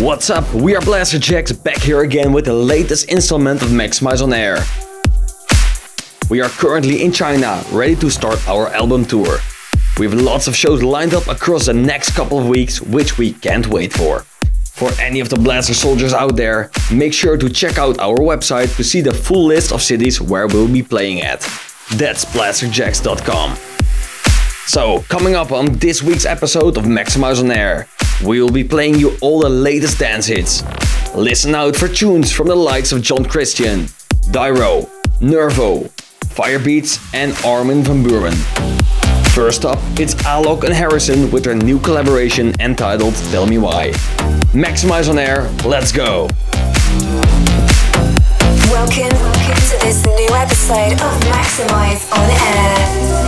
What's up? We are Blasterjaxx back here again with the latest installment of Maxximize on Air. We are currently in China, ready to start our album tour. We have lots of shows lined up across the next couple of weeks, which we can't wait for. For any of the Blaster soldiers out there, make sure to check out our website to see the full list of cities where we'll be playing at. That's blasterjaxx.com. So, coming up on this week's episode of Maxximize on Air, we will be playing you all the latest dance hits. Listen out for tunes from the likes of John Christian, Dyro, Nervo, Firebeats, and Armin van Buuren. First up, it's Alok and Harrison with their new collaboration entitled Tell Me Why. Maxximize on air, let's go! Welcome, to this new episode of Maxximize on Air.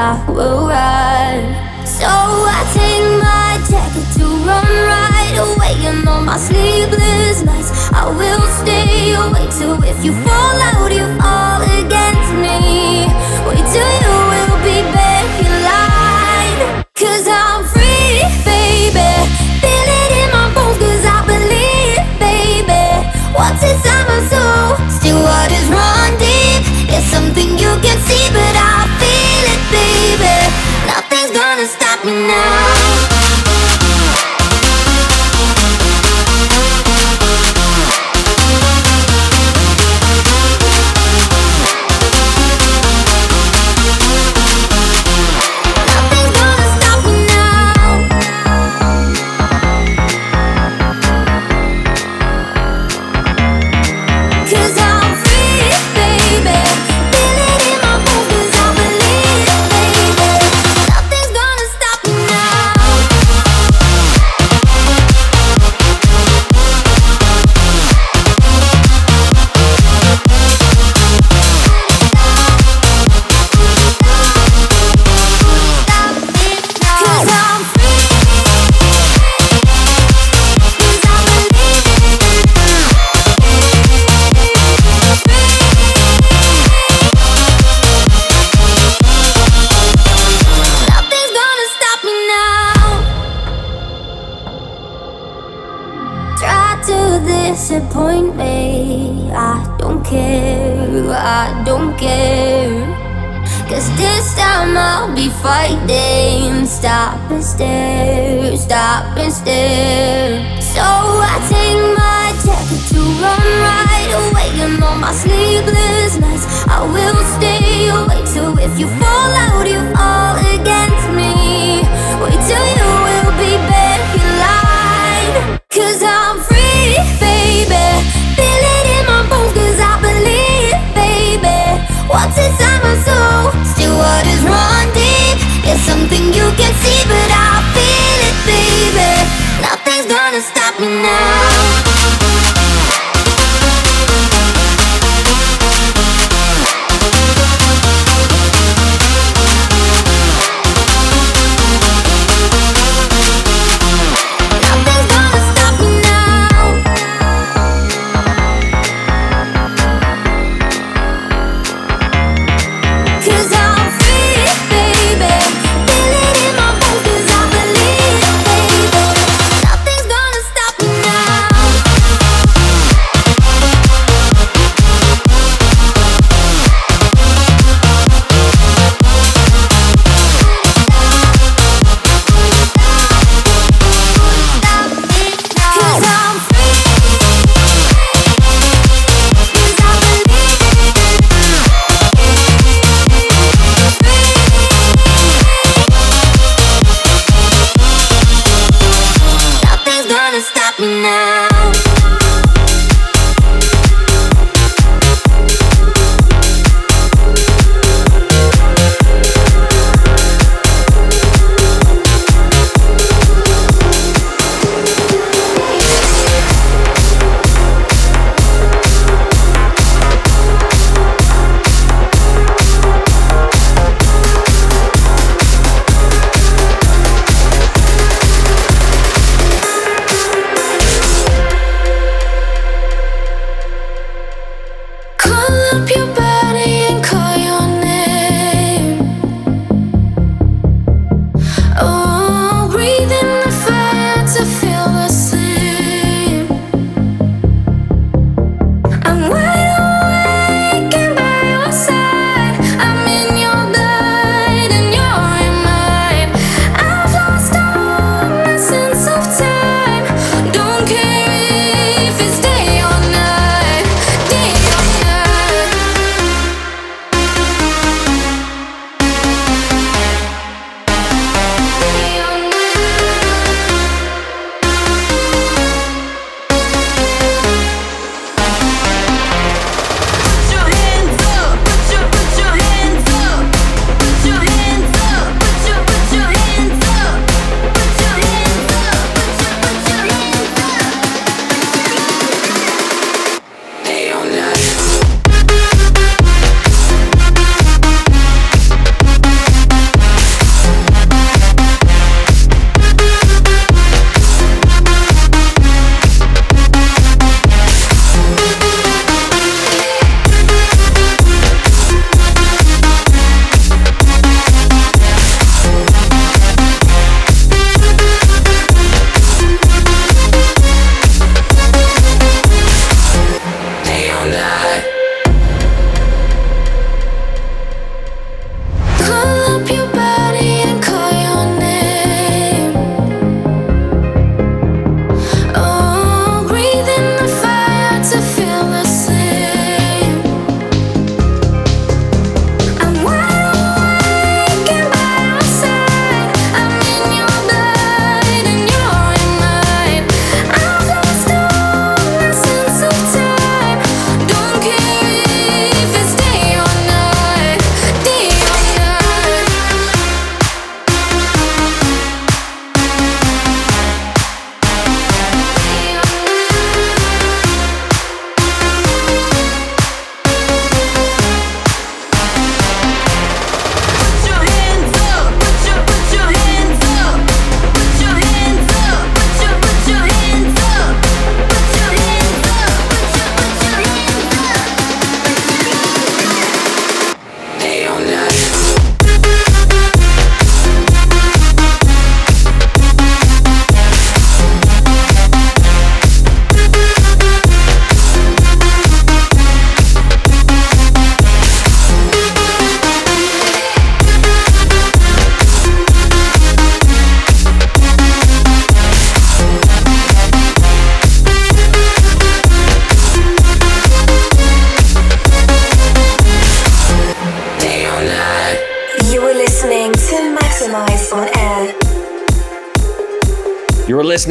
I will rise. So I take my jacket to run right away, and on my sleepless nights, I will stay awake. So if you fall out, you fall against me. Wait till you will be back in line, cause I'm free, baby. Feel it in my bones, cause I believe, baby. What's inside my soul? Still, waters run deep. It's something you can see, but I feel baby. Nothing's gonna stop me now.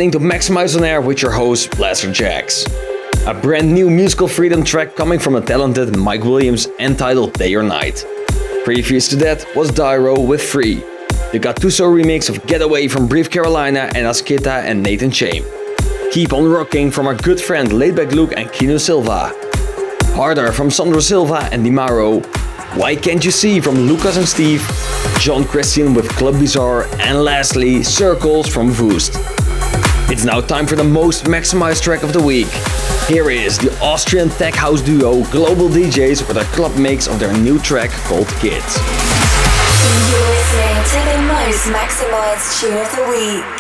Listening to Maxximize on Air with your host, Blasterjaxx. A brand new musical freedom track coming from the talented Mike Williams entitled Day or Night. Previous to that was Dyro with Free. The Gattuso remix of Getaway from Breathe Carolina and Asketa and Natan Chaim. Keep on Rocking from our good friend Laidback Luke and Keanu Silva. Harder from Sandro Silva and Dimaro. Why Can't You See from Lucas and Steve. John Christian with Club Bizarre. And lastly, Circles from Voost. It's now time for the most maximized track of the week. Here is the Austrian tech house duo Global Deejays with a club mix of their new track called Kids. You're listening to the most maximized tune of the week.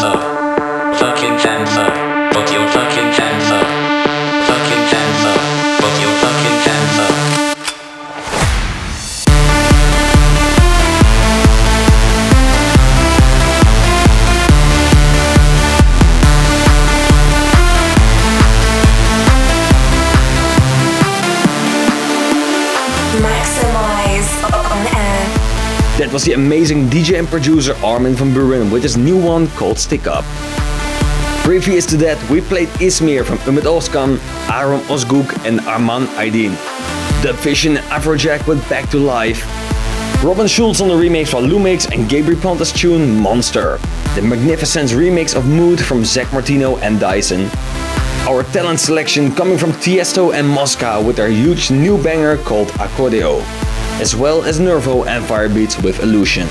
That was the amazing DJ and producer Armin van Buuren with his new one called Stick Up. Previous to that, we played Ismir from Ummet Ozcan, Arem Ozguc and Arman Aydin. Dubvision and Afrojack went back to life. Robin Schulz on the remix from Lumix and Gabry Ponte's tune Monster. The Magnificence remix of Mood from Zack Martino and Dyson. Our talent selection coming from Tiësto and MOSKA with their huge new banger called Accordio as well as Nervo and Firebeatz with Illusion.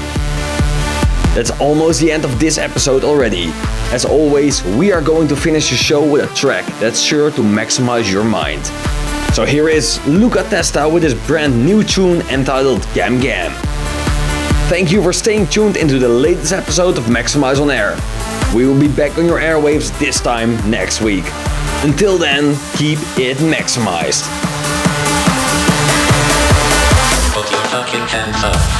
That's almost the end of this episode already. As always, we are going to finish the show with a track that's sure to maximize your mind. So here is Luca Testa with his brand new tune entitled Gam Gam. Thank you for staying tuned into the latest episode of Maxximize on Air. We will be back on your airwaves this time next week. Until then, keep it maximized fucking hands up.